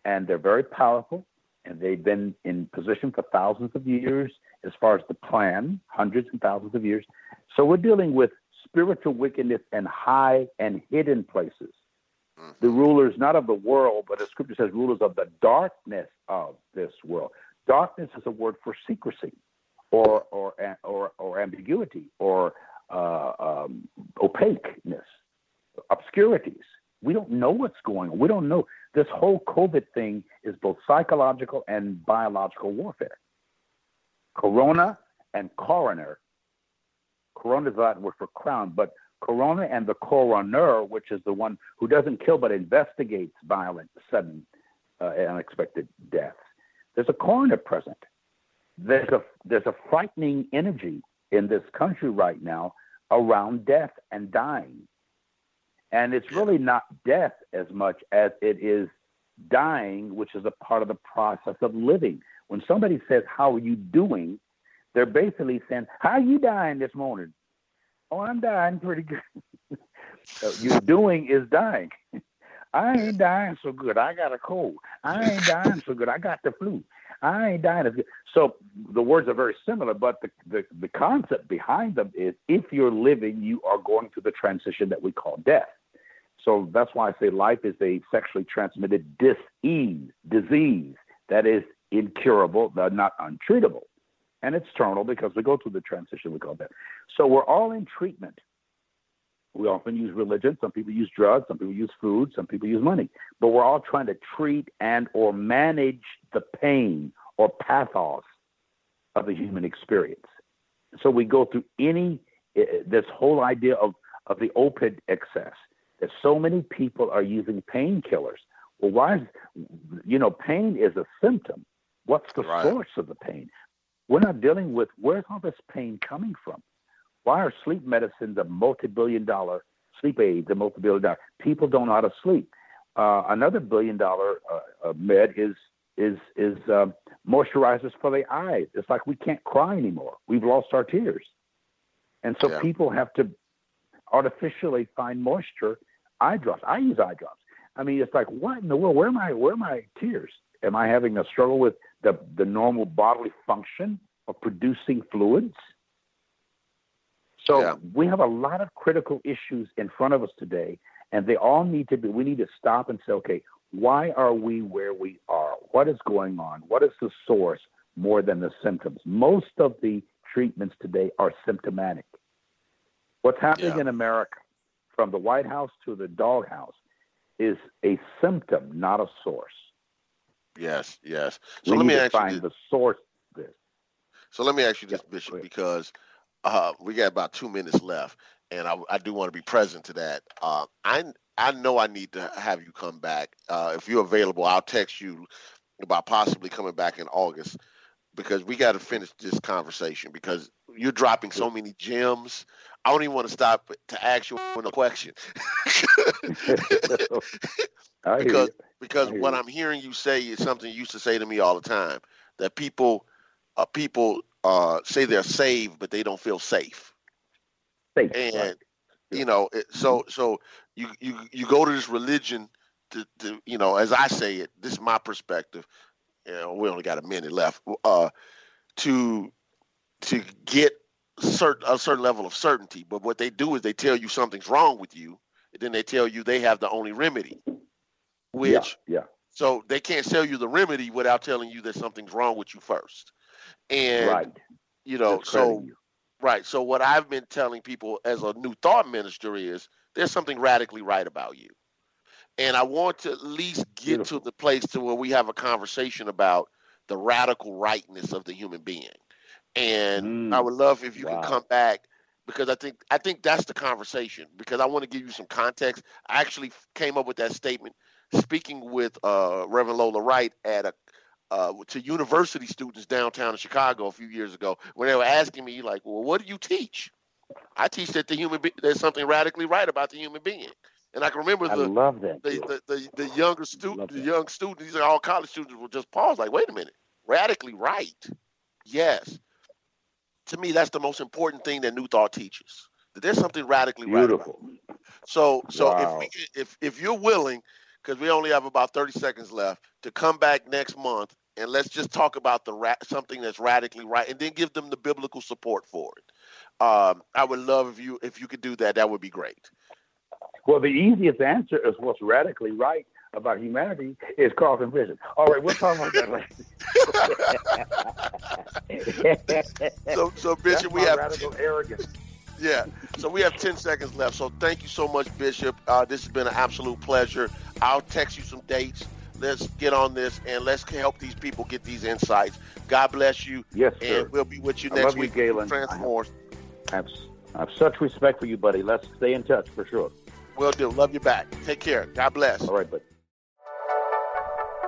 and they're very powerful. And they've been in position for thousands of years, as far as the plan, hundreds and thousands of years. So we're dealing with spiritual wickedness in high and hidden places. The rulers, not of the world, but as Scripture says, rulers of the darkness of this world. Darkness is a word for secrecy, or or or, or ambiguity, or uh, um, opaqueness, obscurities. We don't know what's going on. We don't know. This whole COVID thing is both psychological and biological warfare. Corona and coroner. Corona is for crown, but corona and the coroner, which is the one who doesn't kill but investigates violent, sudden, uh, unexpected deaths. There's a coroner present. There's a there's a frightening energy in this country right now around death and dying. And it's really not death as much as it is dying, which is a part of the process of living. When somebody says, How are you doing? They're basically saying, How are you dying this morning? Oh, I'm dying pretty good. <laughs> You're doing is dying. <laughs> I ain't dying so good. I got a cold. I ain't dying so good. I got the flu. I ain't dying as good. So the words are very similar, but the, the, the concept behind them is if you're living, you are going through the transition that we call death. So that's why I say life is a sexually transmitted disease, disease that is incurable, not untreatable. And it's terminal because we go through the transition we call death. So we're all in treatment. We often use religion. Some people use drugs. Some people use food. Some people use money. But we're all trying to treat and or manage the pain or pathos of the human experience. So we go through any eh, eh, this whole idea of of the opiate excess. That so many people are using painkillers. Well, why? Is, you know, pain is a symptom. What's the right. source of the pain? We're not dealing with where's all this pain coming from. Why are sleep medicines a multi-billion dollar sleep aids a multi-billion dollar? People don't know how to sleep. Uh, another billion dollar uh, uh, med is is is um, moisturizers for the eyes. It's like we can't cry anymore. We've lost our tears, and so yeah. people have to artificially find moisture. Eye drops. I use eye drops. I mean, it's like what in the world? Where am I? Where are my tears? Am I having a struggle with the the normal bodily function of producing fluids? So yeah. we have a lot of critical issues in front of us today, and they all need to be. We need to stop and say, okay, why are we where we are? What is going on? What is the source more than the symptoms? Most of the treatments today are symptomatic. What's happening yeah. in America, from the White House to the doghouse, is a symptom, not a source. Yes, yes. So we let me ask find you this. the source. This. So let me ask you this, Bishop, because uh, we got about two minutes left, and I, I do want to be present to that. Uh, I I know I need to have you come back. Uh, if you're available, I'll text you about possibly coming back in August because we got to finish this conversation because you're dropping so many gems. I don't even want to stop to ask you a question <laughs> because because what I'm hearing you say is something you used to say to me all the time that people uh, people uh, say they're saved, but they don't feel safe. Safe, and right. you know, it, so mm-hmm. so you you you go to this religion to, to you know, as I say it, this is my perspective. You know, we only got a minute left. Uh, to to get certain a certain level of certainty, but what they do is they tell you something's wrong with you, and then they tell you they have the only remedy. Which yeah, yeah. So they can't sell you the remedy without telling you that something's wrong with you first. And right. you know, so you. right. So what I've been telling people as a new thought minister is there's something radically right about you. And I want to at least get Beautiful. to the place to where we have a conversation about the radical rightness of the human being. And mm. I would love if you wow. can come back because I think I think that's the conversation. Because I want to give you some context. I actually came up with that statement speaking with uh, Reverend Lola Wright at a uh, to university students downtown in Chicago a few years ago when they were asking me like, "Well, what do you teach?" I teach that the human be- there's something radically right about the human being. And I can remember the love that, the, the, the, the, younger student, the young students, these are all college students will just pause like, wait a minute, radically right. Yes. To me, that's the most important thing that New Thought teaches. That there's something radically Beautiful. right. So so wow. if we, if if you're willing, because we only have about 30 seconds left, to come back next month and let's just talk about the ra- something that's radically right, and then give them the biblical support for it. Um, I would love if you if you could do that. That would be great. Well, the easiest answer is what's radically right about humanity is Carlton Vision. All right, we'll talk about that later. <laughs> so, so Bishop, we have radical arrogance. Yeah. So we have 10 seconds left. So thank you so much, Bishop. Uh, this has been an absolute pleasure. I'll text you some dates let's get on this and let's help these people get these insights. God bless you. Yes, sir. And we'll be with you I next week. You, Galen. Transform. I have, I have such respect for you, buddy. Let's stay in touch for sure. Will do. Love you back. Take care. God bless. All right, buddy.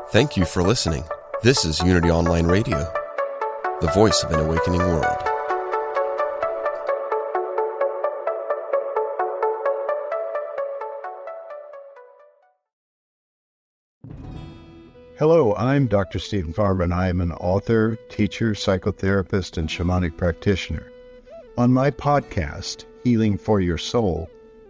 Thank you for listening. This is Unity Online Radio, the voice of an awakening world. Hello, I'm Dr. Steven Farmer, I am an author, teacher, psychotherapist, and shamanic practitioner. On my podcast, healing for your soul,